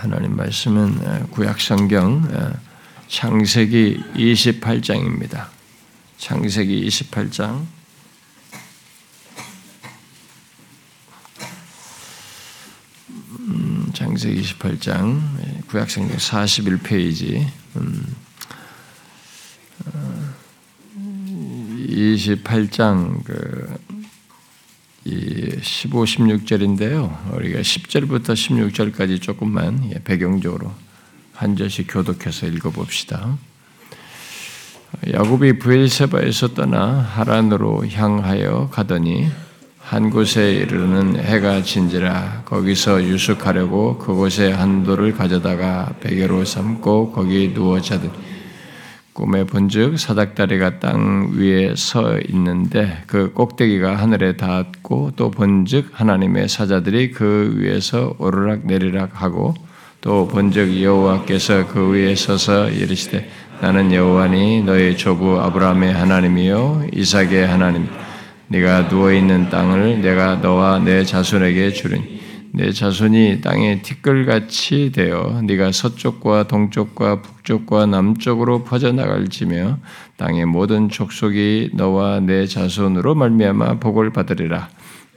하나님 말씀은 구약 성경 창세기 28장입니다. 창세기 28장 음, 창세기 28장 구약 성경 41페이지 음, 28장 그 15, 16절인데요. 우리가 10절부터 16절까지 조금만 예, 배경적으로 한 절씩 교독해서 읽어봅시다. 야곱이 부엘세바에서 떠나 하란으로 향하여 가더니 한 곳에 이르는 해가 진지라 거기서 유숙하려고 그곳에 한 돌을 가져다가 베개로 삼고 거기 누워 자더니 꿈에 본즉 사닥다리가 땅 위에 서 있는데 그 꼭대기가 하늘에 닿았고 또 본즉 하나님의 사자들이 그 위에서 오르락 내리락 하고 또 본즉 여호와께서 그 위에 서서 이르시되 나는 여호와니 너의 조부 아브라함의 하나님이요 이삭의 하나님 네가 누워 있는 땅을 내가 너와 내 자손에게 주리니 내 자손이 땅에 티끌같이 되어 네가 서쪽과 동쪽과 북쪽과 남쪽으로 퍼져나갈지며 땅의 모든 족속이 너와 내 자손으로 말미암아 복을 받으리라.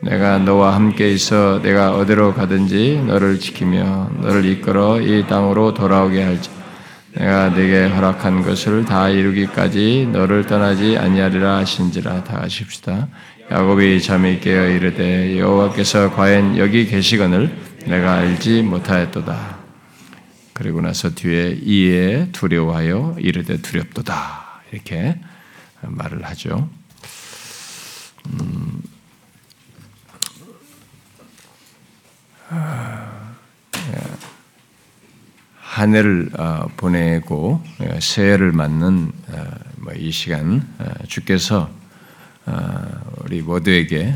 내가 너와 함께 있어 내가 어디로 가든지 너를 지키며 너를 이끌어 이 땅으로 돌아오게 할지 내가 네게 허락한 것을 다 이루기까지 너를 떠나지 아니하리라 하신지라 다 하십시다. 야곱이 잠이 깨어 이르되 여호와께서 과연 여기 계시거늘 내가 알지 못하였도다. 그리고 나서 뒤에 이에 두려워하여 이르되 두렵도다 이렇게 말을 하죠. 음, 한 해를 어, 보내고 어, 새해를 맞는 어, 뭐이 시간 주께서 우리 모두에게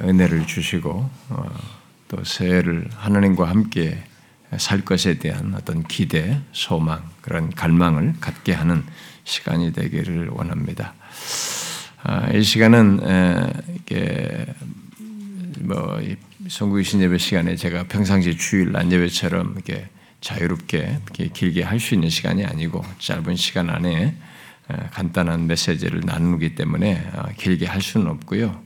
은혜를 주시고 또 새해를 하나님과 함께 살 것에 대한 어떤 기대, 소망, 그런 갈망을 갖게 하는 시간이 되기를 원합니다. 아, 이 시간은 이게 뭐 성구이신 예배 시간에 제가 평상시 주일 난 예배처럼 이렇게 자유롭게 이렇게 길게 할 수 있는 시간이 아니고 짧은 시간 안에 간단한 메시지를 나누기 때문에 어, 길게 할 수는 없고요.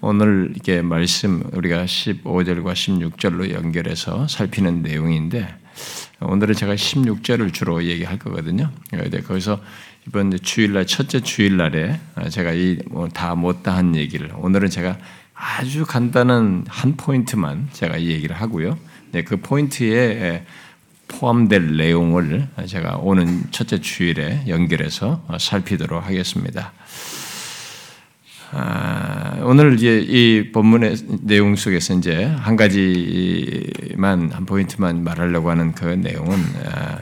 오늘 이게 말씀 우리가 15절과 16절로 연결해서 살피는 내용인데 오늘은 제가 16절을 주로 얘기할 거거든요. 거기서 이번 주일날 첫째 주일날에 어, 제가 이다 뭐 못다 한 얘기를 오늘은 제가 아주 간단한 한 포인트만 제가 이 얘기를 하고요. 네, 그 포인트에 포함될 내용을 제가 오는 첫째 주일에 연결해서 살피도록 하겠습니다. 아, 오늘 이제 이 본문의 내용 속에서 이제 한 가지만 한 포인트만 말하려고 하는 그 내용은 아,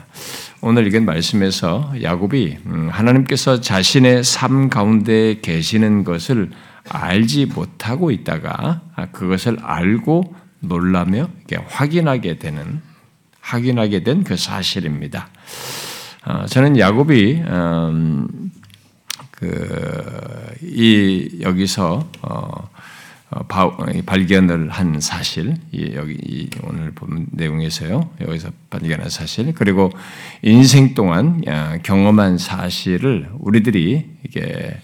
오늘 읽은 말씀에서 야곱이 음, 하나님께서 자신의 삶 가운데 계시는 것을 알지 못하고 있다가 그것을 알고 놀라며 확인하게 되는 확인하게 된 그 사실입니다. 어, 저는 야곱이 음, 그이 여기서 어, 어, 발견을 한 사실, 여기 오늘 본 내용에서요. 여기서 발견한 사실, 그리고 인생 동안 경험한 사실을 우리들이 이게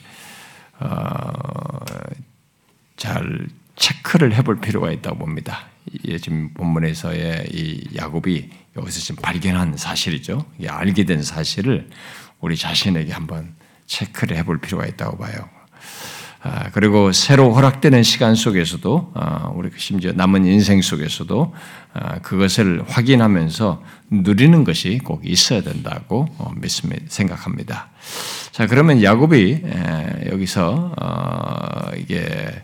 잘 체크를 해볼 필요가 있다고 봅니다. 지금 본문에서의 이 야곱이 여기서 지금 발견한 사실이죠. 알게 된 사실을 우리 자신에게 한번 체크를 해볼 필요가 있다고 봐요. 아, 그리고 새로 허락되는 시간 속에서도 아, 우리 심지어 남은 인생 속에서도 아, 그것을 확인하면서 누리는 것이 꼭 있어야 된다고 어, 믿습니다. 생각합니다. 자 그러면 야곱이 여기서 어, 이게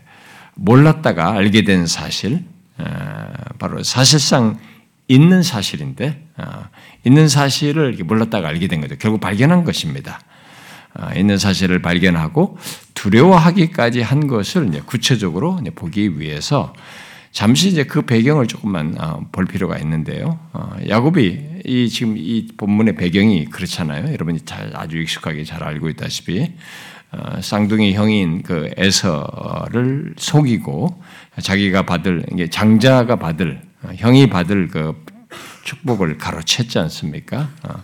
몰랐다가 알게 된 사실, 바로 사실상 있는 사실인데, 어, 있는 사실을 몰랐다가 알게 된 거죠. 결국 발견한 것입니다. 어, 있는 사실을 발견하고 두려워하기까지 한 것을 구체적으로 보기 위해서 잠시 이제 그 배경을 조금만 어, 볼 필요가 있는데요. 야곱이 이 지금 이 본문의 배경이 그렇잖아요. 여러분이 잘 아주 익숙하게 잘 알고 있다시피 어, 쌍둥이 형인 그 에서를 속이고 자기가 받을 장자가 받을 어, 형이 받을 그 축복을 가로챘지 않습니까? 어,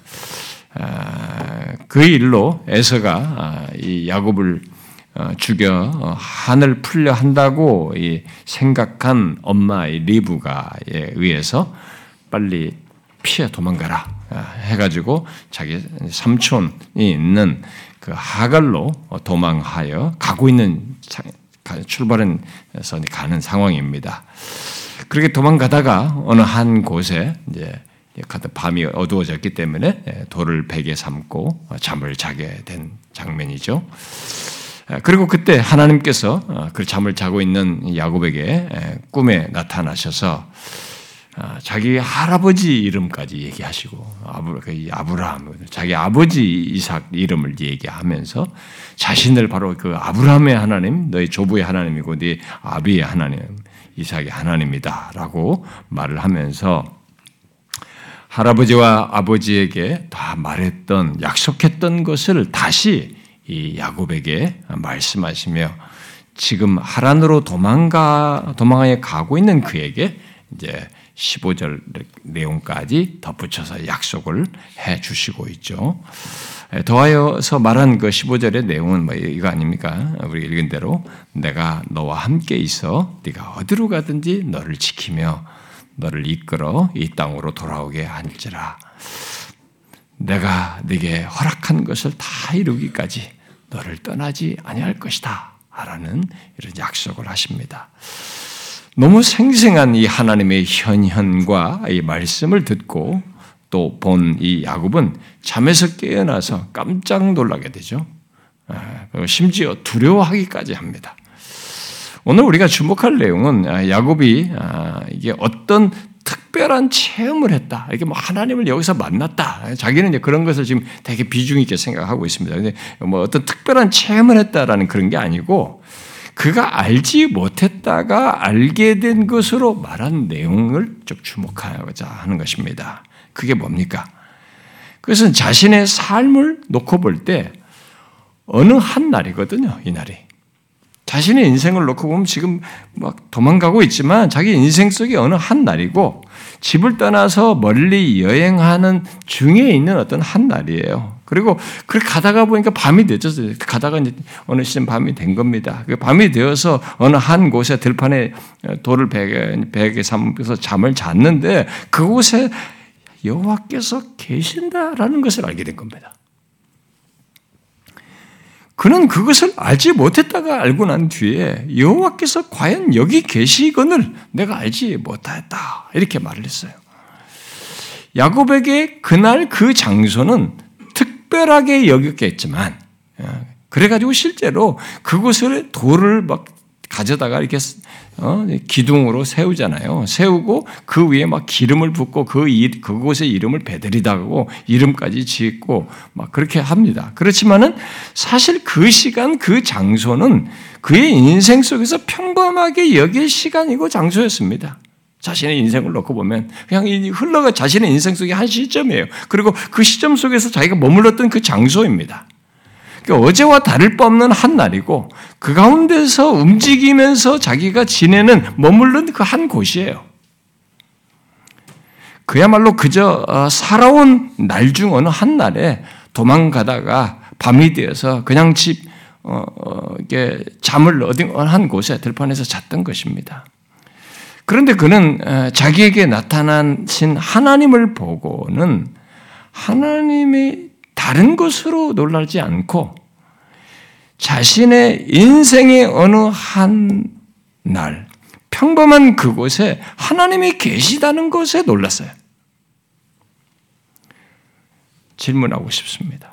아, 그 일로 에서가 아, 이 야곱을 어, 죽여 어, 한을 풀려 한다고 생각한 엄마의 리브가에 의해서 빨리 피해 도망가라 아, 해가지고 자기 삼촌이 있는 그 하갈로 도망하여 가고 있는 출발해서 가는 상황입니다. 그렇게 도망가다가 어느 한 곳에 이제 밤이 어두워졌기 때문에 예, 돌을 베개 삼고 잠을 자게 된 장면이죠. 예, 그리고 그때 하나님께서 어, 그 잠을 자고 있는 야곱에게 예, 꿈에 나타나셔서 어, 자기 할아버지 이름까지 얘기하시고 그 아브라함 자기 아버지 이삭 이름을 얘기하면서 자신을 바로 그 아브라함의 하나님 너희 조부의 하나님이고 네 아비의 하나님 이삭의 하나님이다라고 말을 하면서 할아버지와 아버지에게 다 말했던 약속했던 것을 다시 이 야곱에게 말씀하시며 지금 하란으로 도망가 도망하여 가고 있는 그에게 이제 15절 내용까지 덧붙여서 약속을 해 주시고 있죠. 더하여서 말한 그 15절의 내용은 뭐 이거 아닙니까? 우리 읽은 대로 내가 너와 함께 있어 네가 어디로 가든지 너를 지키며 너를 이끌어 이 땅으로 돌아오게 할지라. 내가 네게 허락한 것을 다 이루기까지 너를 떠나지 아니할 것이다. 라는 이런 약속을 하십니다. 너무 생생한 이 하나님의 현현과 이 말씀을 듣고 또 본 이 야곱은 잠에서 깨어나서 깜짝 놀라게 되죠. 아, 심지어 두려워하기까지 합니다. 오늘 우리가 주목할 내용은 아, 야곱이 아, 이게 어떤 특별한 체험을 했다. 이렇게 뭐 하나님을 여기서 만났다. 자기는 이제 그런 것을 지금 되게 비중 있게 생각하고 있습니다. 근데 뭐 어떤 특별한 체험을 했다라는 그런 게 아니고 그가 알지 못했다가 알게 된 것으로 말한 내용을 좀 주목하고자 하는 것입니다. 그게 뭡니까? 그것은 자신의 삶을 놓고 볼 때 어느 한 날이거든요, 이 날이. 자신의 인생을 놓고 보면 지금 막 도망가고 있지만 자기 인생 속에 어느 한 날이고 집을 떠나서 멀리 여행하는 중에 있는 어떤 한 날이에요. 그리고 그렇게 가다가 보니까 밤이 되죠. 가다가 이제 어느 시점 밤이 된 겁니다. 그 밤이 되어서 어느 한 곳에 들판에 돌을 베개, 베개 삼아서 잠을 잤는데 그곳에 여호와께서 계신다라는 것을 알게 된 겁니다. 그는 그것을 알지 못했다가 알고 난 뒤에 여호와께서 과연 여기 계시건을 내가 알지 못했다 이렇게 말을 했어요. 야곱에게 그날 그 장소는 특별하게 여겼겠지만 어, 그래가지고 실제로 그곳을 돌을 막 가져다가 이렇게 어, 기둥으로 세우잖아요. 세우고 그 위에 막 기름을 붓고 그 일, 그곳의 이름을 베드리다고 이름까지 짓고 막 그렇게 합니다. 그렇지만은 사실 그 시간 그 장소는 그의 인생 속에서 평범하게 여길 시간이고 장소였습니다. 자신의 인생을 놓고 보면 그냥 흘러가 자신의 인생 속의 한 시점이에요. 그리고 그 시점 속에서 자기가 머물렀던 그 장소입니다. 그러니까 어제와 다를 바 없는 한 날이고 그 가운데서 움직이면서 자기가 지내는 머물른 그 한 곳이에요. 그야말로 그저 어, 살아온 날 중 어느 한 날에 도망가다가 밤이 되어서 그냥 집 어, 어, 잠을 어디 한 곳에 들판에서 잤던 것입니다. 그런데 그는 자기에게 나타나신 하나님을 보고는 하나님이 다른 것으로 놀라지 않고 자신의 인생의 어느 한 날, 평범한 그곳에 하나님이 계시다는 것에 놀랐어요. 질문하고 싶습니다.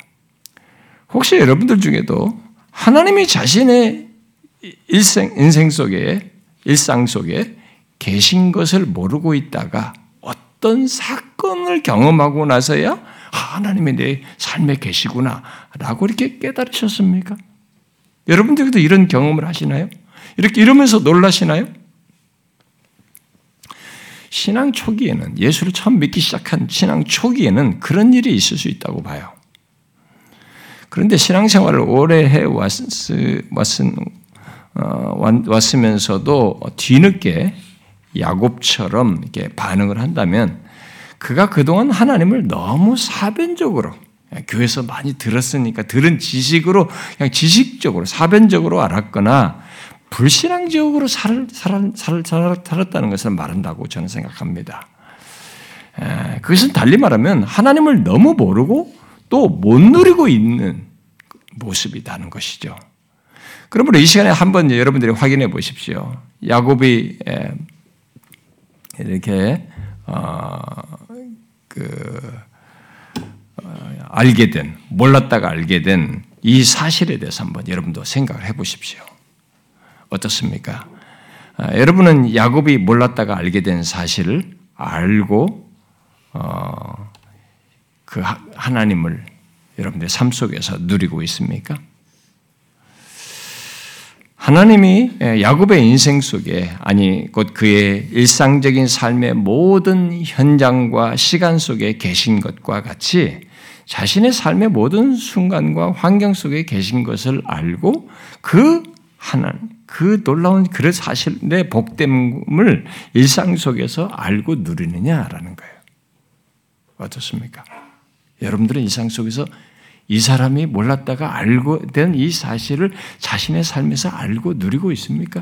혹시 여러분들 중에도 하나님이 자신의 일생, 인생 속에, 일상 속에 계신 것을 모르고 있다가 어떤 사건을 경험하고 나서야 하나님이 내 삶에 계시구나 라고 이렇게 깨달으셨습니까? 여러분들도 이런 경험을 하시나요? 이렇게 이러면서 놀라시나요? 신앙 초기에는 예수를 처음 믿기 시작한 신앙 초기에는 그런 일이 있을 수 있다고 봐요. 그런데 신앙생활을 오래 해 어, 왔으면서도 뒤늦게 야곱처럼 이렇게 반응을 한다면 그가 그동안 하나님을 너무 사변적으로 교회에서 많이 들었으니까 들은 지식으로 그냥 지식적으로 사변적으로 알았거나 불신앙적으로 살, 살, 살, 살았다는 것을 말한다고 저는 생각합니다. 그것은 달리 말하면 하나님을 너무 모르고 또 못 누리고 있는 모습이라는 것이죠. 그러므로 이 시간에 한번 여러분들이 확인해 보십시오. 야곱이 이렇게 어, 그 어, 알게 된 몰랐다가 알게 된 이 사실에 대해서 한번 여러분도 생각을 해보십시오. 어떻습니까? 아, 여러분은 야곱이 몰랐다가 알게 된 사실을 알고 어, 그 하나님을 여러분들의 삶 속에서 누리고 있습니까? 하나님이 야곱의 인생 속에 아니 곧 그의 일상적인 삶의 모든 현장과 시간 속에 계신 것과 같이 자신의 삶의 모든 순간과 환경 속에 계신 것을 알고 그 하나님 그 놀라운 그 사실의 복됨을 일상 속에서 알고 누리느냐라는 거예요. 어떻습니까? 여러분들은 일상 속에서 이 사람이 몰랐다가 알고 된 이 사실을 자신의 삶에서 알고 누리고 있습니까?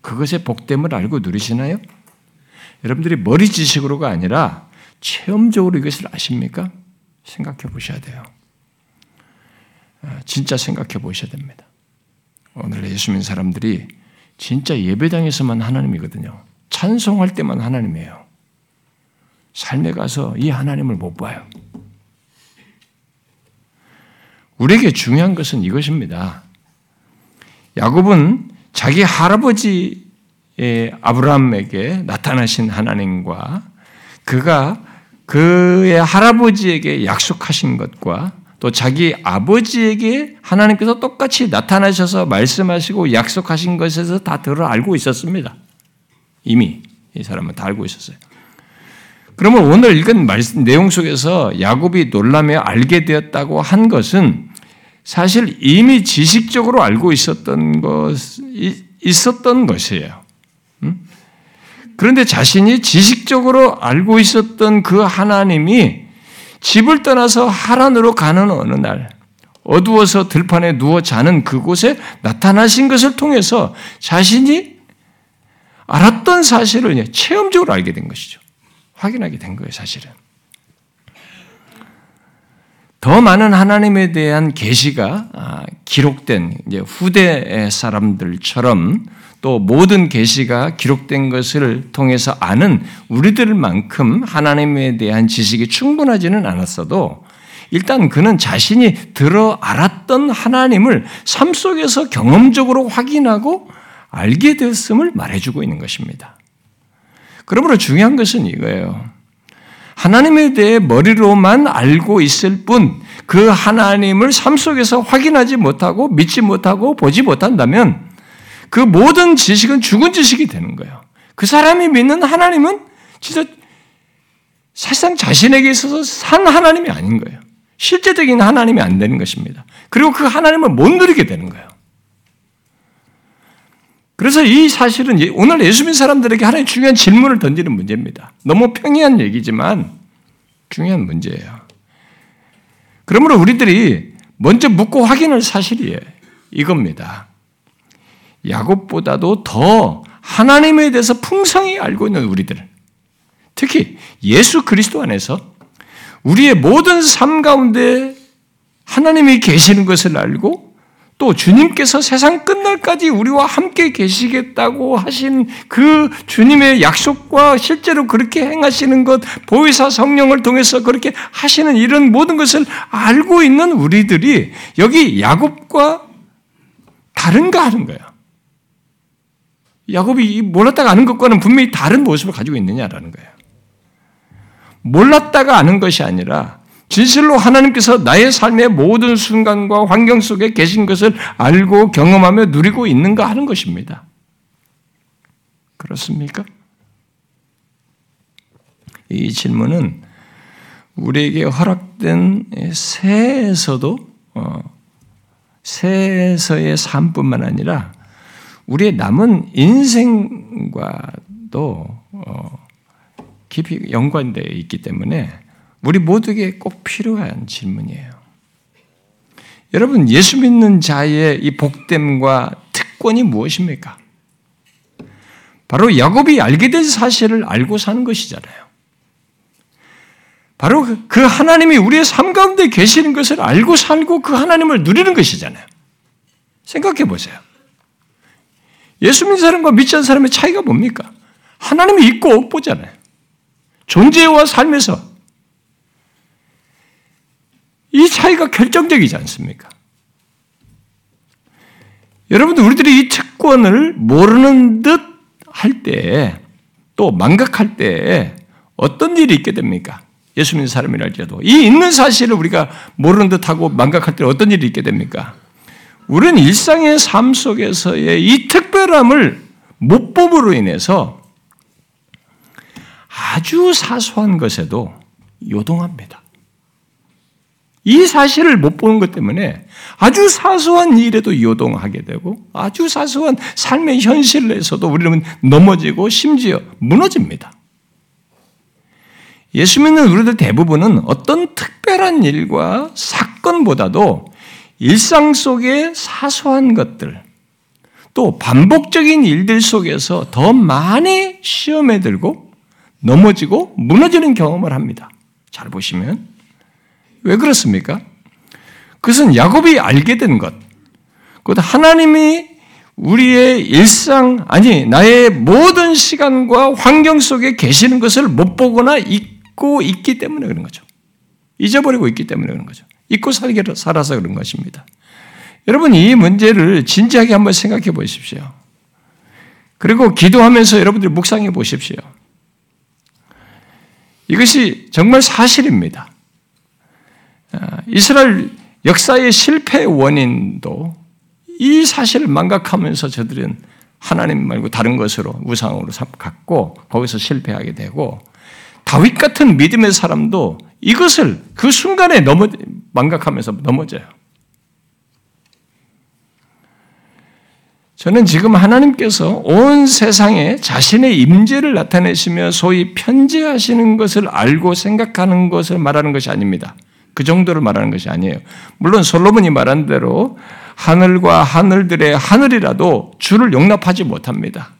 그것의 복됨을 알고 누리시나요? 여러분들이 머리 지식으로가 아니라 체험적으로 이것을 아십니까? 생각해 보셔야 돼요. 아, 진짜 생각해 보셔야 됩니다. 오늘 예수 믿는 사람들이 진짜 예배당에서만 하나님이거든요. 찬송할 때만 하나님이에요. 삶에 가서 이 하나님을 못 봐요. 우리에게 중요한 것은 이것입니다. 야곱은 자기 할아버지 아브라함에게 나타나신 하나님과 그가 그의 할아버지에게 약속하신 것과 또 자기 아버지에게 하나님께서 똑같이 나타나셔서 말씀하시고 약속하신 것에서 다 들어 알고 있었습니다. 이미 이 사람은 다 알고 있었어요. 그러면 오늘 읽은 말씀, 내용 속에서 야곱이 놀라며 알게 되었다고 한 것은 사실 이미 지식적으로 알고 있었던 것, 있었던 것이에요. 그런데 자신이 지식적으로 알고 있었던 그 하나님이 집을 떠나서 하란으로 가는 어느 날, 어두워서 들판에 누워 자는 그곳에 나타나신 것을 통해서 자신이 알았던 사실을 체험적으로 알게 된 것이죠. 확인하게 된 거예요, 사실은. 더 많은 하나님에 대한 계시가 아, 기록된 후대 사람들처럼 또 모든 계시가 기록된 것을 통해서 아는 우리들만큼 하나님에 대한 지식이 충분하지는 않았어도 일단 그는 자신이 들어 알았던 하나님을 삶 속에서 경험적으로 확인하고 알게 됐음을 말해주고 있는 것입니다. 그러므로 중요한 것은 이거예요. 하나님에 대해 머리로만 알고 있을 뿐, 그 하나님을 삶 속에서 확인하지 못하고 믿지 못하고 보지 못한다면 그 모든 지식은 죽은 지식이 되는 거예요. 그 사람이 믿는 하나님은 진짜 사실상 자신에게 있어서 산 하나님이 아닌 거예요. 실제적인 하나님이 안 되는 것입니다. 그리고 그 하나님을 못 누리게 되는 거예요. 그래서 이 사실은 오늘 예수 믿는 사람들에게 하나의 중요한 질문을 던지는 문제입니다. 너무 평이한 얘기지만 중요한 문제예요. 그러므로 우리들이 먼저 묻고 확인할 사실이 이겁니다. 야곱보다도 더 하나님에 대해서 풍성히 알고 있는 우리들, 특히 예수 그리스도 안에서 우리의 모든 삶 가운데 하나님이 계시는 것을 알고 또 주님께서 세상 끝날까지 우리와 함께 계시겠다고 하신 그 주님의 약속과 실제로 그렇게 행하시는 것, 보혜사 성령을 통해서 그렇게 하시는 이런 모든 것을 알고 있는 우리들이 여기 야곱과 다른가 하는 거예요. 야곱이 몰랐다가 아는 것과는 분명히 다른 모습을 가지고 있느냐라는 거예요. 몰랐다가 아는 것이 아니라 진실로 하나님께서 나의 삶의 모든 순간과 환경 속에 계신 것을 알고 경험하며 누리고 있는가 하는 것입니다. 그렇습니까? 이 질문은 우리에게 허락된 새에서도 어, 새에서의 삶뿐만 아니라 우리의 남은 인생과도 어, 깊이 연관되어 있기 때문에 우리 모두에게 꼭 필요한 질문이에요. 여러분, 예수 믿는 자의 이 복됨과 특권이 무엇입니까? 바로 야곱이 알게 된 사실을 알고 사는 것이잖아요. 바로 그, 그 하나님이 우리의 삶 가운데 계시는 것을 알고 살고 그 하나님을 누리는 것이잖아요. 생각해 보세요. 예수 믿는 사람과 믿지 않는 사람의 차이가 뭡니까? 하나님이 있고 없보잖아요. 존재와 삶에서 이 차이가 결정적이지 않습니까? 여러분들 우리들이 이 특권을 모르는 듯 할 때, 또 망각할 때 어떤 일이 있게 됩니까? 예수 믿는 사람이랄지라도 이 있는 사실을 우리가 모르는 듯하고 망각할 때 어떤 일이 있게 됩니까? 우리는 일상의 삶 속에서의 이 특별함을 못 봄으로 인해서 아주 사소한 것에도 요동합니다. 이 사실을 못 보는 것 때문에 아주 사소한 일에도 요동하게 되고 아주 사소한 삶의 현실에서도 우리는 넘어지고 심지어 무너집니다. 예수 믿는 우리들 대부분은 어떤 특별한 일과 사건보다도 일상 속의 사소한 것들, 또 반복적인 일들 속에서 더 많이 시험에 들고 넘어지고 무너지는 경험을 합니다. 잘 보시면. 왜 그렇습니까? 그것은 야곱이 알게 된 것. 곧 하나님이 우리의 일상, 아니, 나의 모든 시간과 환경 속에 계시는 것을 못 보거나 잊고 있기 때문에 그런 거죠. 잊어버리고 있기 때문에 그런 거죠. 잊고 살게 살아서 그런 것입니다. 여러분, 이 문제를 진지하게 한번 생각해 보십시오. 그리고 기도하면서 여러분들이 묵상해 보십시오. 이것이 정말 사실입니다. 아, 이스라엘 역사의 실패 원인도 이 사실을 망각하면서 저들은 하나님 말고 다른 것으로 우상으로 갖고 거기서 실패하게 되고 다윗 같은 믿음의 사람도 이것을 그 순간에 넘어 망각하면서 넘어져요. 저는 지금 하나님께서 온 세상에 자신의 임재를 나타내시며 소위 편지하시는 것을 알고 생각하는 것을 말하는 것이 아닙니다. 그 정도를 말하는 것이 아니에요. 물론 솔로몬이 말한 대로 하늘과 하늘들의 하늘이라도 주를 용납하지 못합니다.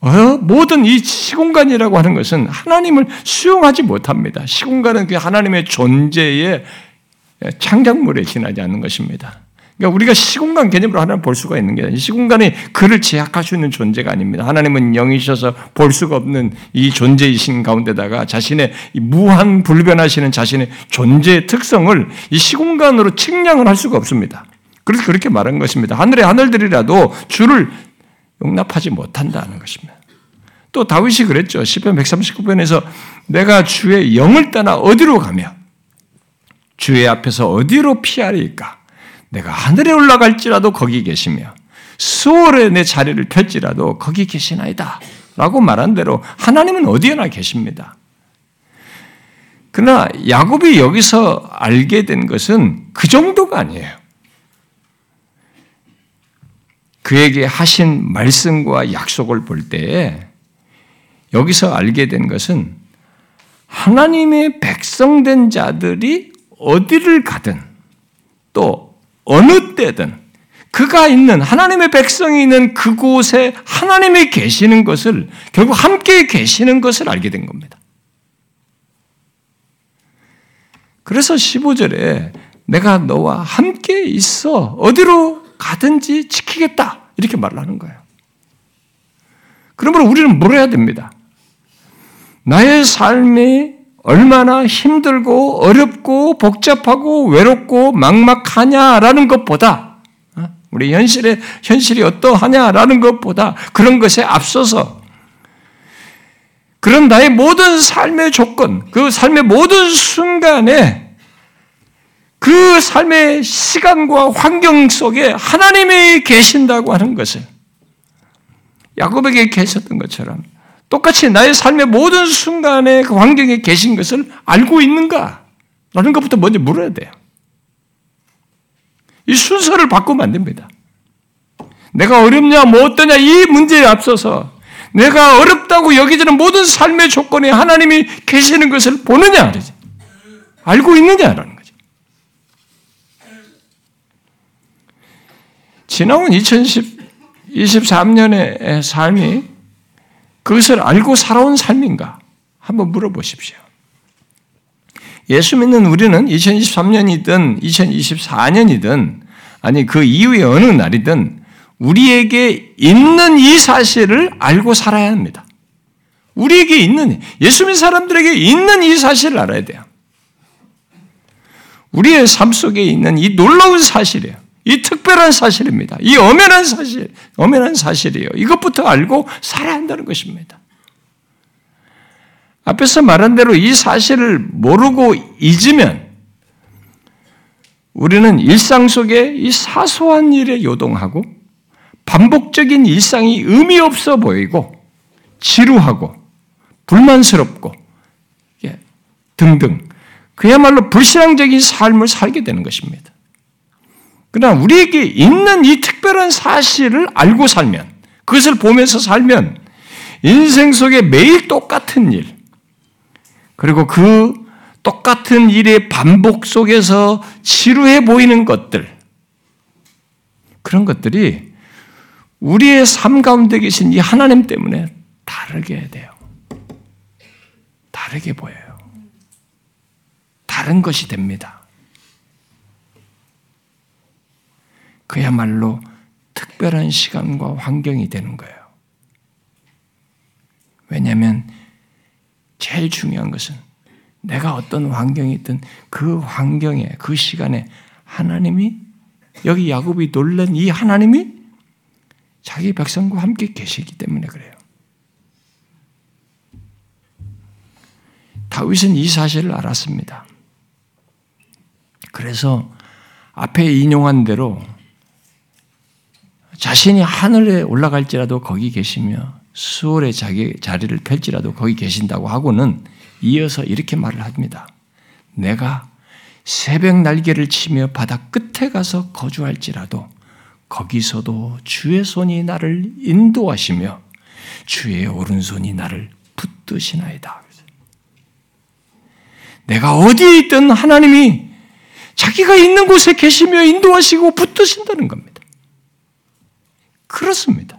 어? 모든 이 시공간이라고 하는 것은 하나님을 수용하지 못합니다. 시공간은 그 하나님의 존재의 창작물에 지나지 않는 것입니다. 그러니까 우리가 시공간 개념으로 하나님 볼 수가 있는 게 시공간이 그를 있는 존재가 아닙니다. 하나님은 영이셔서 볼 수가 없는 이 존재이신 가운데다가 자신의 무한 불변하시는 자신의 존재의 특성을 이 시공간으로 측량을 할 수가 없습니다. 그래서 그렇게 말한 것입니다. 하늘의 하늘들이라도 주를 용납하지 못한다는 것입니다. 또 다윗이 그랬죠. 10편 139편에서 내가 주의 영을 떠나 어디로 가며 주의 앞에서 어디로 피하리까? 내가 하늘에 올라갈지라도 거기 계시며 수월에 내 자리를 펼지라도 거기 계시나이다. 라고 말한 대로 하나님은 어디에나 계십니다. 그러나 야곱이 여기서 알게 된 것은 그 정도가 아니에요. 그에게 하신 말씀과 약속을 볼 때에 여기서 알게 된 것은 하나님의 백성된 자들이 어디를 가든 또 어느 때든 그가 있는 하나님의 백성이 있는 그곳에 하나님이 계시는 것을 결국 함께 계시는 것을 알게 된 겁니다. 그래서 15절에 내가 너와 함께 있어 어디로 가든지 지키겠다 이렇게 말을 하는 거예요. 그러므로 우리는 뭘 해야 됩니다. 나의 삶이 얼마나 힘들고 어렵고 복잡하고 외롭고 막막하냐라는 것보다 어? 우리 현실의 현실이 어떠하냐라는 것보다 그런 것에 앞서서 그런 나의 모든 삶의 조건, 그 삶의 모든 순간에 그 삶의 시간과 환경 속에 하나님이 계신다고 하는 것을 야곱에게 계셨던 것처럼 똑같이 나의 삶의 모든 순간에 그 환경에 계신 것을 알고 있는가? 라는 것부터 먼저 물어야 돼요. 이 순서를 바꾸면 안 됩니다. 내가 어렵냐, 뭐 어떠냐, 이 문제에 앞서서 내가 어렵다고 여기지는 모든 삶의 조건에 하나님이 계시는 것을 보느냐? 알고 있느냐라는 거죠. 지나온 2023년의 삶이 그것을 알고 살아온 삶인가? 한번 물어보십시오. 예수 믿는 우리는 2023년이든 2024년이든 아니 그 이후의 어느 날이든 우리에게 있는 이 사실을 알고 살아야 합니다. 우리에게 있는 예수 믿는 사람들에게 있는 이 사실을 알아야 돼요. 우리의 삶 속에 있는 이 놀라운 사실이에요. 이 특별한 사실입니다. 이 엄연한 사실, 엄연한 사실이에요. 이것부터 알고 살아야 한다는 것입니다. 앞에서 말한 대로 이 사실을 모르고 잊으면 우리는 일상 속에 이 사소한 일에 요동하고 반복적인 일상이 의미 없어 보이고 지루하고 불만스럽고 예, 등등 그야말로 불신앙적인 삶을 살게 되는 것입니다. 그러나 우리에게 있는 이 특별한 사실을 알고 살면 그것을 보면서 살면 인생 속에 매일 똑같은 일 그리고 그 똑같은 일의 반복 속에서 지루해 보이는 것들 그런 것들이 우리의 삶 가운데 계신 이 하나님 때문에 다르게 돼요. 다르게 보여요. 다른 것이 됩니다. 그야말로 특별한 시간과 환경이 되는 거예요. 왜냐하면 제일 중요한 것은 내가 어떤 환경이든 그 환경에, 그 시간에 하나님이 여기 야곱이 놀란 이 하나님이 자기 백성과 함께 계시기 때문에 그래요. 다윗은 이 사실을 알았습니다. 그래서 앞에 인용한 대로 자신이 하늘에 올라갈지라도 거기 계시며 수월의 자기 자리를 펼지라도 거기 계신다고 하고는 이어서 이렇게 말을 합니다. 내가 새벽 날개를 치며 바다 끝에 가서 거주할지라도 거기서도 주의 손이 나를 인도하시며 주의 오른손이 나를 붙드시나이다. 내가 어디에 있든 하나님이 자기가 있는 곳에 계시며 인도하시고 붙드신다는 겁니다. 그렇습니다.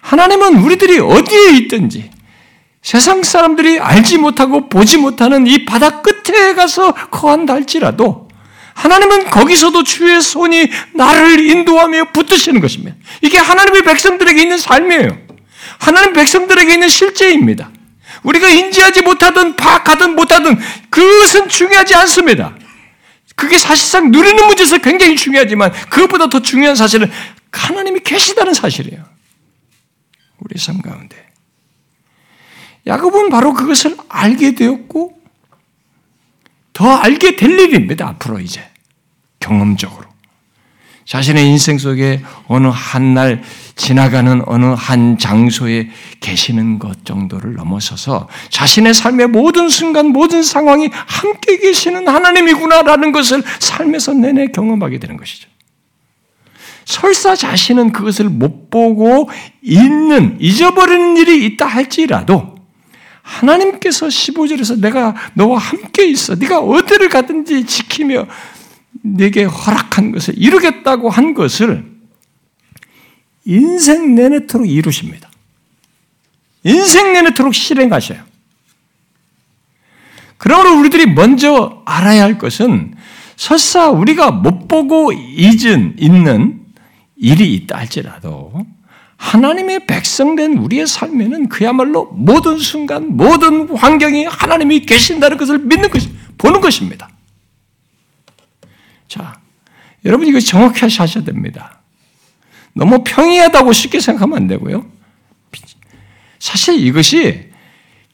하나님은 우리들이 어디에 있든지 세상 사람들이 알지 못하고 보지 못하는 이 바다 끝에 가서 거한다 할지라도 하나님은 거기서도 주의 손이 나를 인도하며 붙드시는 것입니다. 이게 하나님의 백성들에게 있는 삶이에요. 하나님 백성들에게 있는 실제입니다. 우리가 인지하지 못하든 파악하든 못하든 그것은 중요하지 않습니다. 그게 사실상 누리는 문제에서 굉장히 중요하지만 그것보다 더 중요한 사실은 하나님이 계시다는 사실이에요. 우리 삶 가운데. 야곱은 바로 그것을 알게 되었고 더 알게 될 일입니다. 앞으로 이제 경험적으로 자신의 인생 속에 어느 한 날 지나가는 어느 한 장소에 계시는 것 정도를 넘어서서 자신의 삶의 모든 순간 모든 상황이 함께 계시는 하나님이구나라는 것을 삶에서 내내 경험하게 되는 것이죠. 설사 자신은 그것을 못 보고 잊는 잊어버리는 일이 있다 할지라도 하나님께서 15절에서 내가 너와 함께 있어. 네가 어디를 가든지 지키며 내게 허락한 것을 이루겠다고 한 것을 인생 내내토록 이루십니다. 인생 내내토록 실행하셔요. 그러므로 우리들이 먼저 알아야 할 것은 설사 우리가 못 보고 잊은, 있는 일이 있다 할지라도 하나님의 백성된 우리의 삶에는 그야말로 모든 순간, 모든 환경이 하나님이 계신다는 것을 믿는 것이, 보는 것입니다. 자, 여러분 이거 정확히 하셔야 됩니다. 너무 평이하다고 쉽게 생각하면 안 되고요. 사실 이것이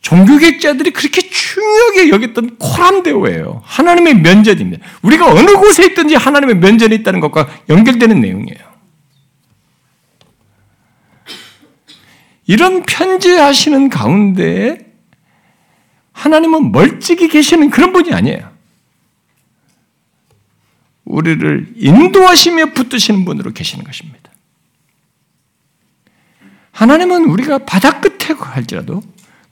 종교객자들이 그렇게 중요하게 여겼던 코람대오예요. 하나님의 면전입니다. 우리가 어느 곳에 있든지 하나님의 면전이 있다는 것과 연결되는 내용이에요. 이런 편지하시는 가운데 하나님은 멀찍이 계시는 그런 분이 아니에요. 우리를 인도하시며 붙드시는 분으로 계시는 것입니다. 하나님은 우리가 바다 끝에 할지라도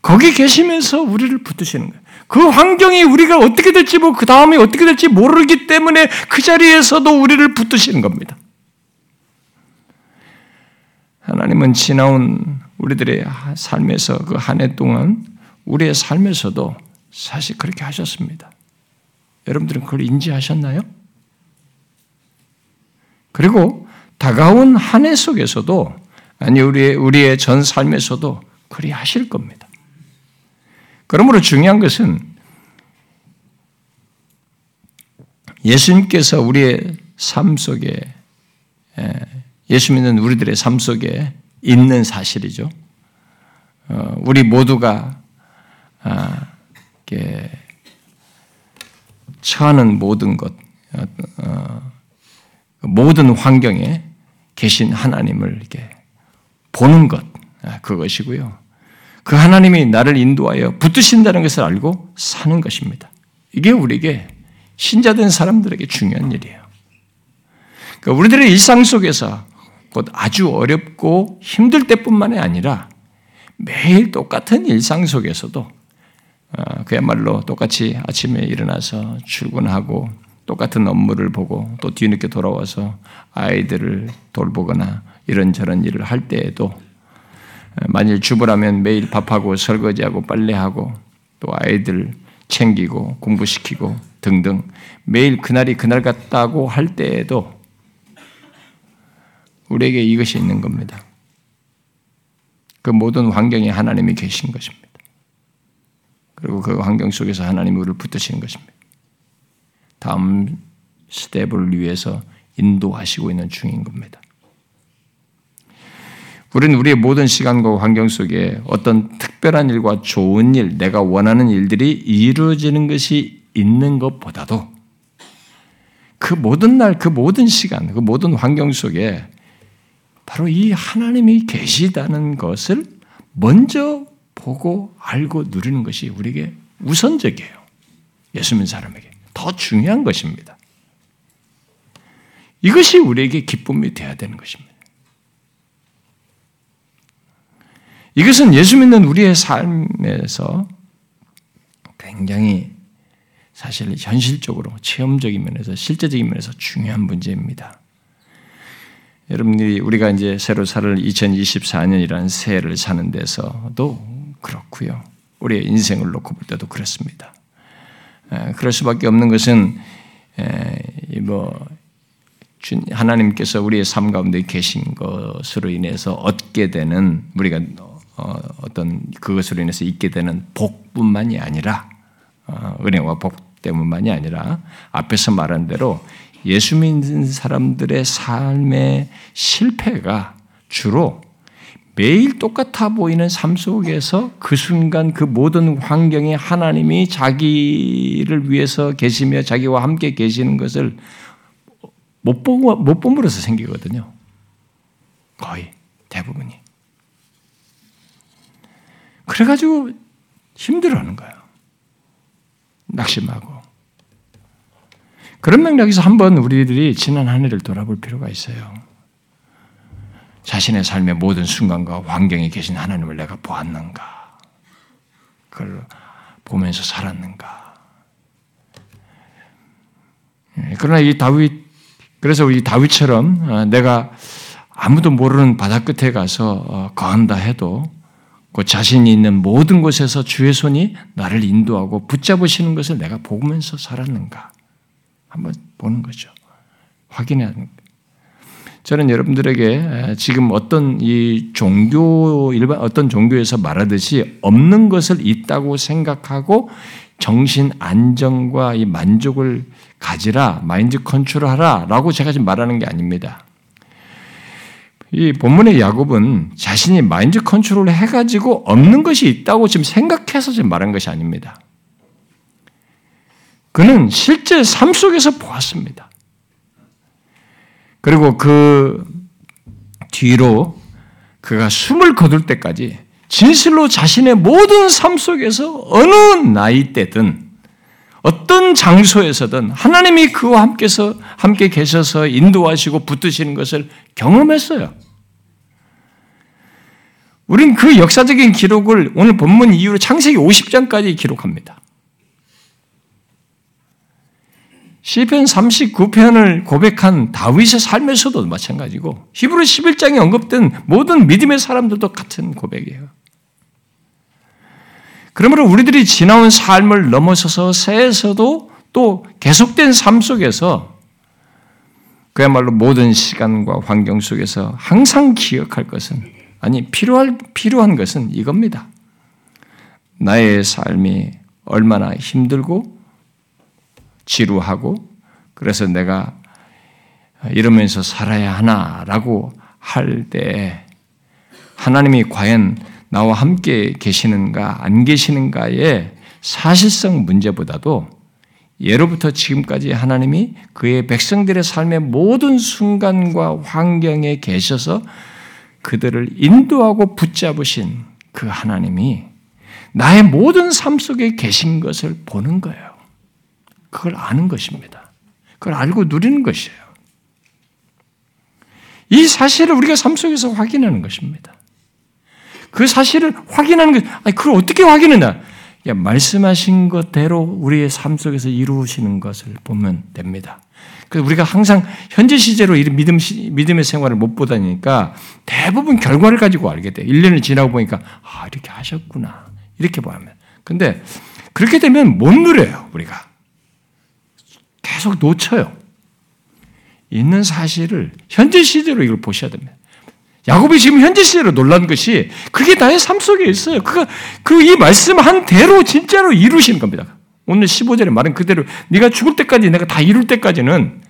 거기 계시면서 우리를 붙드시는 거예요. 그 환경이 우리가 어떻게 될지 뭐 그 다음에 어떻게 될지 모르기 때문에 그 자리에서도 우리를 붙드시는 겁니다. 하나님은 지나온 우리들의 삶에서 그 한 해 동안 우리의 삶에서도 사실 그렇게 하셨습니다. 여러분들은 그걸 인지하셨나요? 그리고 다가온 한 해 속에서도 아니 우리의 우리의 전 삶에서도 그리 하실 겁니다. 그러므로 중요한 것은 예수님께서 우리의 삶 속에 예수 믿는 우리들의 삶 속에 있는 사실이죠. 어, 우리 모두가 아, 처하는 모든 것, 어, 어, 모든 환경에 계신 하나님을 이렇게 보는 것, 아, 그것이고요. 그 하나님이 나를 인도하여 붙드신다는 것을 알고 사는 것입니다. 이게 우리에게 신자된 사람들에게 중요한 일이에요. 그러니까 우리들의 일상 속에서 곧 아주 어렵고 힘들 때뿐만이 아니라 매일 똑같은 일상 속에서도 어, 그야말로 똑같이 아침에 일어나서 출근하고 똑같은 업무를 보고 또 뒤늦게 돌아와서 아이들을 돌보거나 이런저런 일을 할 때에도 어, 만일 주부라면 매일 밥하고 설거지하고 빨래하고 또 아이들 챙기고 공부시키고 등등 매일 그날이 그날 같다고 할 때에도 우리에게 이것이 있는 겁니다. 그 모든 환경에 하나님이 계신 것입니다. 그리고 그 환경 속에서 하나님이 우리를 붙드시는 것입니다. 다음 스텝을 위해서 인도하시고 있는 중인 겁니다. 우리는 우리의 모든 시간과 환경 속에 어떤 특별한 일과 좋은 일, 내가 원하는 일들이 이루어지는 것이 있는 것보다도 그 모든 날, 그 모든 시간, 그 모든 환경 속에 바로 이 하나님이 계시다는 것을 먼저 보고 알고 누리는 것이 우리에게 우선적이에요. 예수 믿는 사람에게. 더 중요한 것입니다. 이것이 우리에게 기쁨이 되어야 되는 것입니다. 이것은 예수 믿는 우리의 삶에서 굉장히 사실 현실적으로 체험적인 면에서 실제적인 면에서 중요한 문제입니다. 여러분들이 우리가 이제 새로 살 2024년이라는 새해를 사는 데서도 그렇고요. 우리의 인생을 놓고 볼 때도 그렇습니다. 그럴 수밖에 없는 것은 뭐 하나님께서 우리의 삶 가운데 계신 것으로 인해서 얻게 되는 우리가 어, 어떤 그것으로 인해서 있게 되는 복뿐만이 아니라 어, 은혜와 복 때문만이 아니라 앞에서 말한 대로 예수 믿는 사람들의 삶의 실패가 주로 매일 똑같아 보이는 삶 속에서 그 순간 그 모든 환경에 하나님이 자기를 위해서 계시며 자기와 함께 계시는 것을 못, 본, 못 본으로서 생기거든요. 거의 대부분이. 그래가지고 힘들어하는 거예요. 낙심하고. 그런 맥락에서 한번 우리들이 지난 한 해를 돌아볼 필요가 있어요. 자신의 삶의 모든 순간과 환경에 계신 하나님을 내가 보았는가? 그걸 보면서 살았는가? 예, 그러나 이 다윗, 그래서 이 다윗처럼 어, 내가 아무도 모르는 바다 끝에 가서 어, 거한다 해도 그 자신이 있는 모든 곳에서 주의 손이 나를 인도하고 붙잡으시는 것을 내가 보면서 살았는가? 한번 보는 거죠. 확인하는 저는 여러분들에게 지금 어떤 이 종교 일반 어떤 종교에서 말하듯이 없는 것을 있다고 생각하고 정신 안정과 이 만족을 가지라 마인드 컨트롤 하라 라고 제가 지금 말하는 게 아닙니다. 이 본문의 야곱은 자신이 마인드 컨트롤을 해가지고 없는 것이 있다고 지금 생각해서 지금 말한 것이 아닙니다. 그는 실제 삶 속에서 보았습니다. 그리고 그 뒤로 그가 숨을 거둘 때까지 진실로 자신의 모든 삶 속에서 어느 나이 때든 어떤 장소에서든 하나님이 그와 함께서 함께 계셔서 인도하시고 붙드시는 것을 경험했어요. 우린 그 역사적인 기록을 오늘 본문 이후로 창세기 50장까지 기록합니다. 시편 39편을 고백한 다윗의 삶에서도 마찬가지고 히브리 11장에 언급된 모든 믿음의 사람들도 같은 고백이에요. 그러므로 우리들이 지나온 삶을 넘어서서 새에서도 또 계속된 삶 속에서 그야말로 모든 시간과 환경 속에서 항상 기억할 것은 아니 필요할 필요한 것은 이겁니다. 나의 삶이 얼마나 힘들고 지루하고 그래서 내가 이러면서 살아야 하나라고 할 때 하나님이 과연 나와 함께 계시는가 안 계시는가의 사실성 문제보다도 예로부터 지금까지 하나님이 그의 백성들의 삶의 모든 순간과 환경에 계셔서 그들을 인도하고 붙잡으신 그 하나님이 나의 모든 삶 속에 계신 것을 보는 거예요. 그걸 아는 것입니다. 그걸 알고 누리는 것이에요. 이 사실을 우리가 삶 속에서 확인하는 것입니다. 그 사실을 확인하는 것, 아니, 그걸 어떻게 확인하냐? 말씀하신 것대로 우리의 삶 속에서 이루시는 것을 보면 됩니다. 그래서 우리가 항상 현재 시제로 이런 믿음, 믿음의 생활을 못 보다니까 대부분 결과를 가지고 알게 돼. 1년을 지나고 보니까, 아, 이렇게 하셨구나. 이렇게 보면. 근데 그렇게 되면 못 누려요, 우리가. 계속 놓쳐요. 있는 사실을 현재 시제로 이걸 보셔야 됩니다. 야곱이 지금 현재 시제로 놀란 것이 그게 나의 삶 속에 있어요. 그가 그 이 말씀 한 대로 진짜로 이루시는 겁니다. 오늘 15절에 말은 그대로 네가 죽을 때까지 내가 다 이룰 때까지는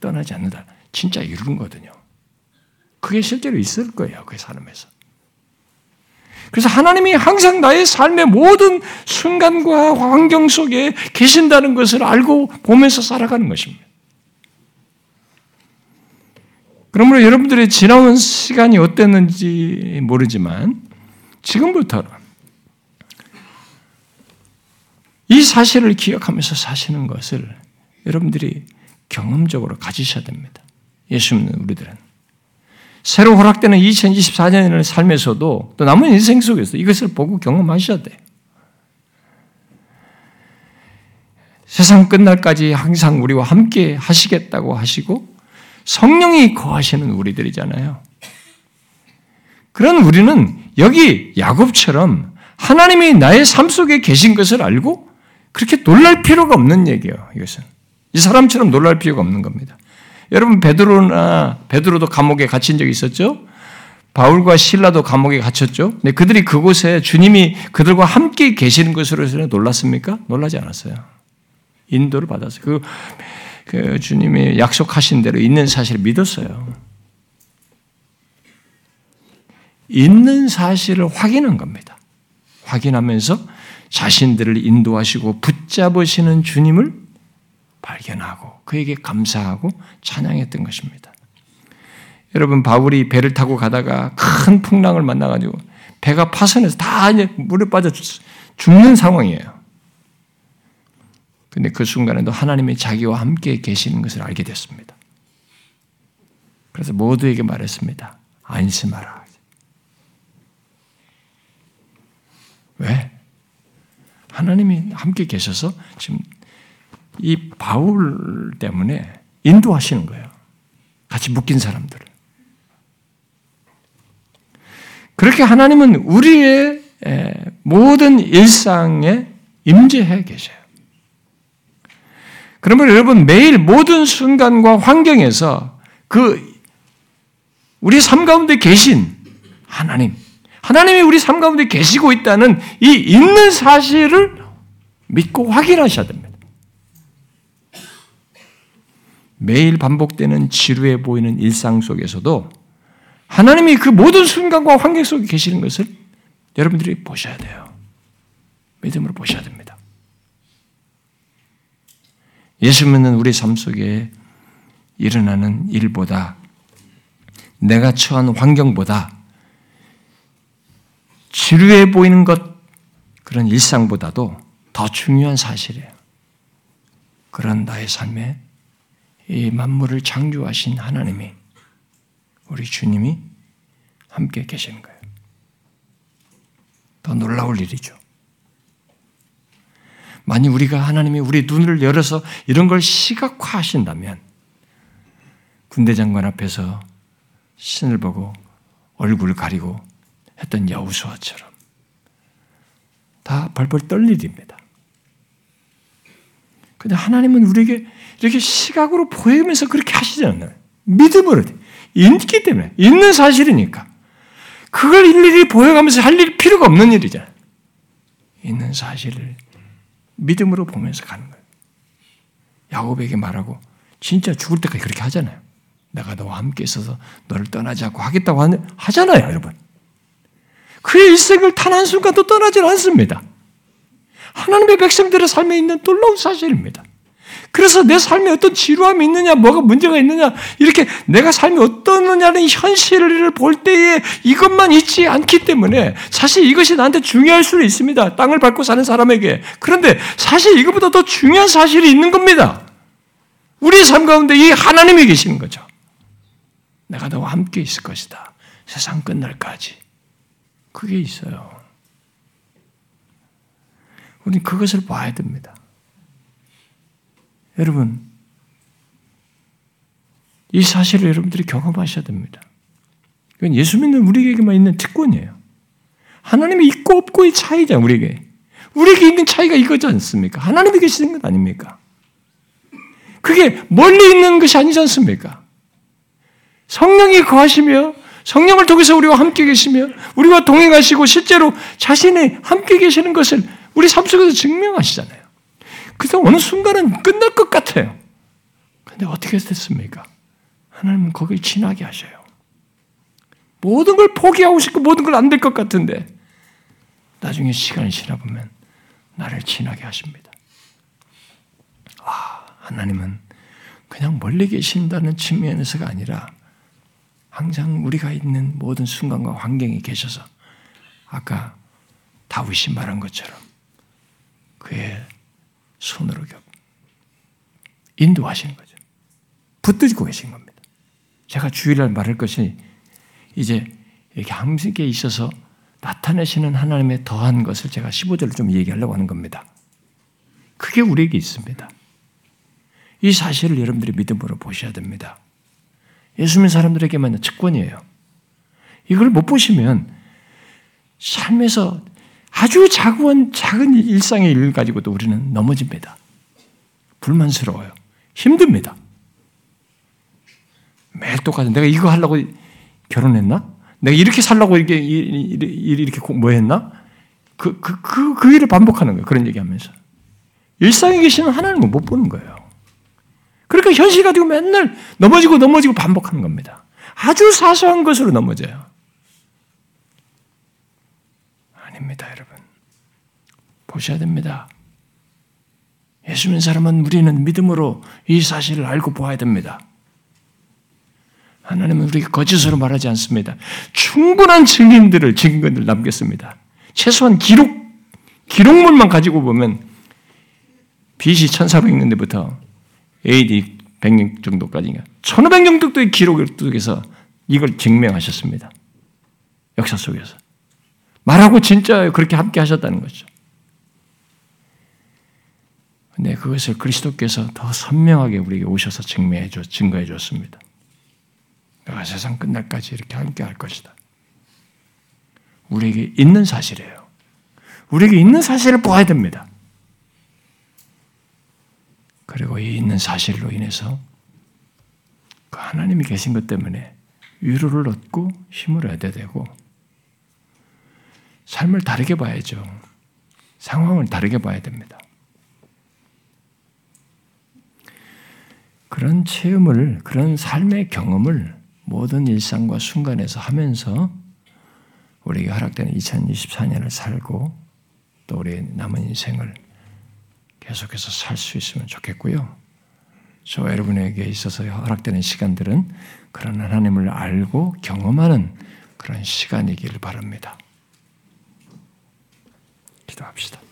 떠나지 않는다. 진짜 이루는 거거든요. 그게 실제로 있을 거예요. 그 사람에서. 그래서 하나님이 항상 나의 삶의 모든 순간과 환경 속에 계신다는 것을 알고 보면서 살아가는 것입니다. 그러므로 여러분들의 지나온 시간이 어땠는지 모르지만 지금부터 이 사실을 기억하면서 사시는 것을 여러분들이 경험적으로 가지셔야 됩니다. 예수 믿는 우리들은. 새로 허락되는 2024년의 삶에서도 또 남은 인생 속에서 이것을 보고 경험하셔야 돼요. 세상 끝날까지 항상 우리와 함께 하시겠다고 하시고 성령이 거하시는 우리들이잖아요. 그런 우리는 여기 야곱처럼 하나님이 나의 삶 속에 계신 것을 알고 그렇게 놀랄 필요가 없는 얘기예요. 이것은 이 사람처럼 놀랄 필요가 없는 겁니다. 여러분 베드로나 베드로도 감옥에 갇힌 적이 있었죠. 바울과 신라도 감옥에 갇혔죠. 근데 그들이 그곳에 주님이 그들과 함께 계시는 것으로 놀랐습니까? 놀라지 않았어요. 인도를 받았어요. 그, 그 주님이 약속하신 대로 있는 사실을 믿었어요. 있는 사실을 확인한 겁니다. 확인하면서 자신들을 인도하시고 붙잡으시는 주님을 발견하고 그에게 감사하고 찬양했던 것입니다. 여러분 바울이 배를 타고 가다가 큰 풍랑을 만나가지고 배가 파선해서 다 이제 물에 빠져 죽는 상황이에요. 근데 그 순간에도 하나님이 자기와 함께 계시는 것을 알게 됐습니다. 그래서 모두에게 말했습니다. 안심하라. 왜? 하나님이 함께 계셔서 지금 이 바울 때문에 인도하시는 거예요. 같이 묶인 사람들을. 그렇게 하나님은 우리의 모든 일상에 임재해 계셔요. 그러면 여러분 매일 모든 순간과 환경에서 그 우리 삶 가운데 계신 하나님, 하나님이 우리 삶 가운데 계시고 있다는 이 있는 사실을 믿고 확인하셔야 됩니다. 매일 반복되는 지루해 보이는 일상 속에서도 하나님이 그 모든 순간과 환경 속에 계시는 것을 여러분들이 보셔야 돼요. 믿음으로 보셔야 됩니다. 예수 믿는 우리 삶 속에 일어나는 일보다 내가 처한 환경보다 지루해 보이는 것 그런 일상보다도 더 중요한 사실이에요. 그런 나의 삶에 이 만물을 창조하신 하나님이 우리 주님이 함께 계시는 거예요. 더 놀라울 일이죠. 만약 우리가 하나님이 우리 눈을 열어서 이런 걸 시각화하신다면 군대 장관 앞에서 신을 보고 얼굴 가리고 했던 여우수아처럼 다 벌벌 떨릴 일입니다. 근데 하나님은 우리에게 이렇게 시각으로 보이면서 그렇게 하시지 않나요? 믿음으로 있기 때문에 있는 사실이니까 그걸 일일이 보여가면서 할 일 필요가 없는 일이잖아요. 있는 사실을 믿음으로 보면서 가는 거예요. 야곱에게 말하고 진짜 죽을 때까지 그렇게 하잖아요. 내가 너와 함께 있어서 너를 떠나지 않고 하겠다고 하잖아요, 여러분. 그의 일생을 단 한순간도 떠나지 않습니다. 하나님의 백성들의 삶에 있는 놀라운 사실입니다. 그래서 내 삶에 어떤 지루함이 있느냐, 뭐가 문제가 있느냐, 이렇게 내가 삶이 어떠느냐는 현실을 볼 때에 이것만 있지 않기 때문에 사실 이것이 나한테 중요할 수는 있습니다. 땅을 밟고 사는 사람에게. 그런데 사실 이것보다 더 중요한 사실이 있는 겁니다. 우리의 삶 가운데 이 하나님이 계시는 거죠. 내가 너와 함께 있을 것이다. 세상 끝날까지. 그게 있어요. 우리 그것을 봐야 됩니다. 여러분, 이 사실을 여러분들이 경험하셔야 됩니다. 이건 예수 믿는 우리에게만 있는 특권이에요. 하나님이 있고 없고의 차이잖아요, 우리에게. 우리에게 있는 차이가 이거지 않습니까? 하나님이 계시는 것 아닙니까? 그게 멀리 있는 것이 아니지 않습니까? 성령이 거하시며 성령을 통해서 우리와 함께 계시며 우리와 동행하시고 실제로 자신이 함께 계시는 것을 우리 삶 속에서 증명하시잖아요. 그래서 어느 순간은 끝날 것 같아요. 근데 어떻게 됐습니까? 하나님은 거길 지나게 하셔요. 모든 걸 포기하고 싶고 모든 걸 안 될 것 같은데 나중에 시간이 지나보면 나를 지나게 하십니다. 아, 하나님은 그냥 멀리 계신다는 측면에서가 아니라 항상 우리가 있는 모든 순간과 환경에 계셔서 아까 다윗이 말한 것처럼 그의 손으로 겹 인도하시는 거죠. 붙들고 계신 겁니다. 제가 주일날 말할 것이 이제 이렇게 함께 있어서 나타내시는 하나님의 더한 것을 제가 15절로 좀 얘기하려고 하는 겁니다. 그게 우리에게 있습니다. 이 사실을 여러분들이 믿음으로 보셔야 됩니다. 예수 믿는 사람들에게만 측권이에요. 이걸 못 보시면 삶에서 아주 작은 작은 일상의 일 가지고도 우리는 넘어집니다. 불만스러워요. 힘듭니다. 매일 똑같은 내가 이거 하려고 결혼했나? 내가 이렇게 살라고 이렇게 이렇게 뭐 했나? 그, 그, 그, 그 일을 반복하는 거예요. 그런 얘기 하면서. 일상에 계시는 하나님을 못 보는 거예요. 그러니까 현실 가지고 맨날 넘어지고 넘어지고 반복하는 겁니다. 아주 사소한 것으로 넘어져요. 아닙니다, 여러분. 보셔야 됩니다. 예수 믿는 사람은 우리는 믿음으로 이 사실을 알고 보아야 됩니다. 하나님은 우리에게 거짓으로 말하지 않습니다. 충분한 증인들을, 증거를 남겼습니다. 최소한 기록, 기록물만 가지고 보면 BC 1400년대부터 AD 100년 정도까지인가 1500년 정도의 기록을 속에서 이걸 증명하셨습니다. 역사 속에서. 말하고 진짜 그렇게 함께 하셨다는 거죠. 근데 그것을 그리스도께서 더 선명하게 우리에게 오셔서 증명해 줬, 증거해 줬습니다. 내가 세상 끝날까지 이렇게 함께 할 것이다. 우리에게 있는 사실이에요. 우리에게 있는 사실을 보아야 됩니다. 그리고 이 있는 사실로 인해서 그 하나님이 계신 것 때문에 위로를 얻고 힘을 얻어야 되고 삶을 다르게 봐야죠. 상황을 다르게 봐야 됩니다. 그런 체험을, 그런 삶의 경험을 모든 일상과 순간에서 하면서 우리에게 허락된 2024년을 살고 또 우리 남은 인생을 계속해서 살 수 있으면 좋겠고요. 저 여러분에게 있어서 허락되는 시간들은 그런 하나님을 알고 경험하는 그런 시간이길 바랍니다. 기도합시다.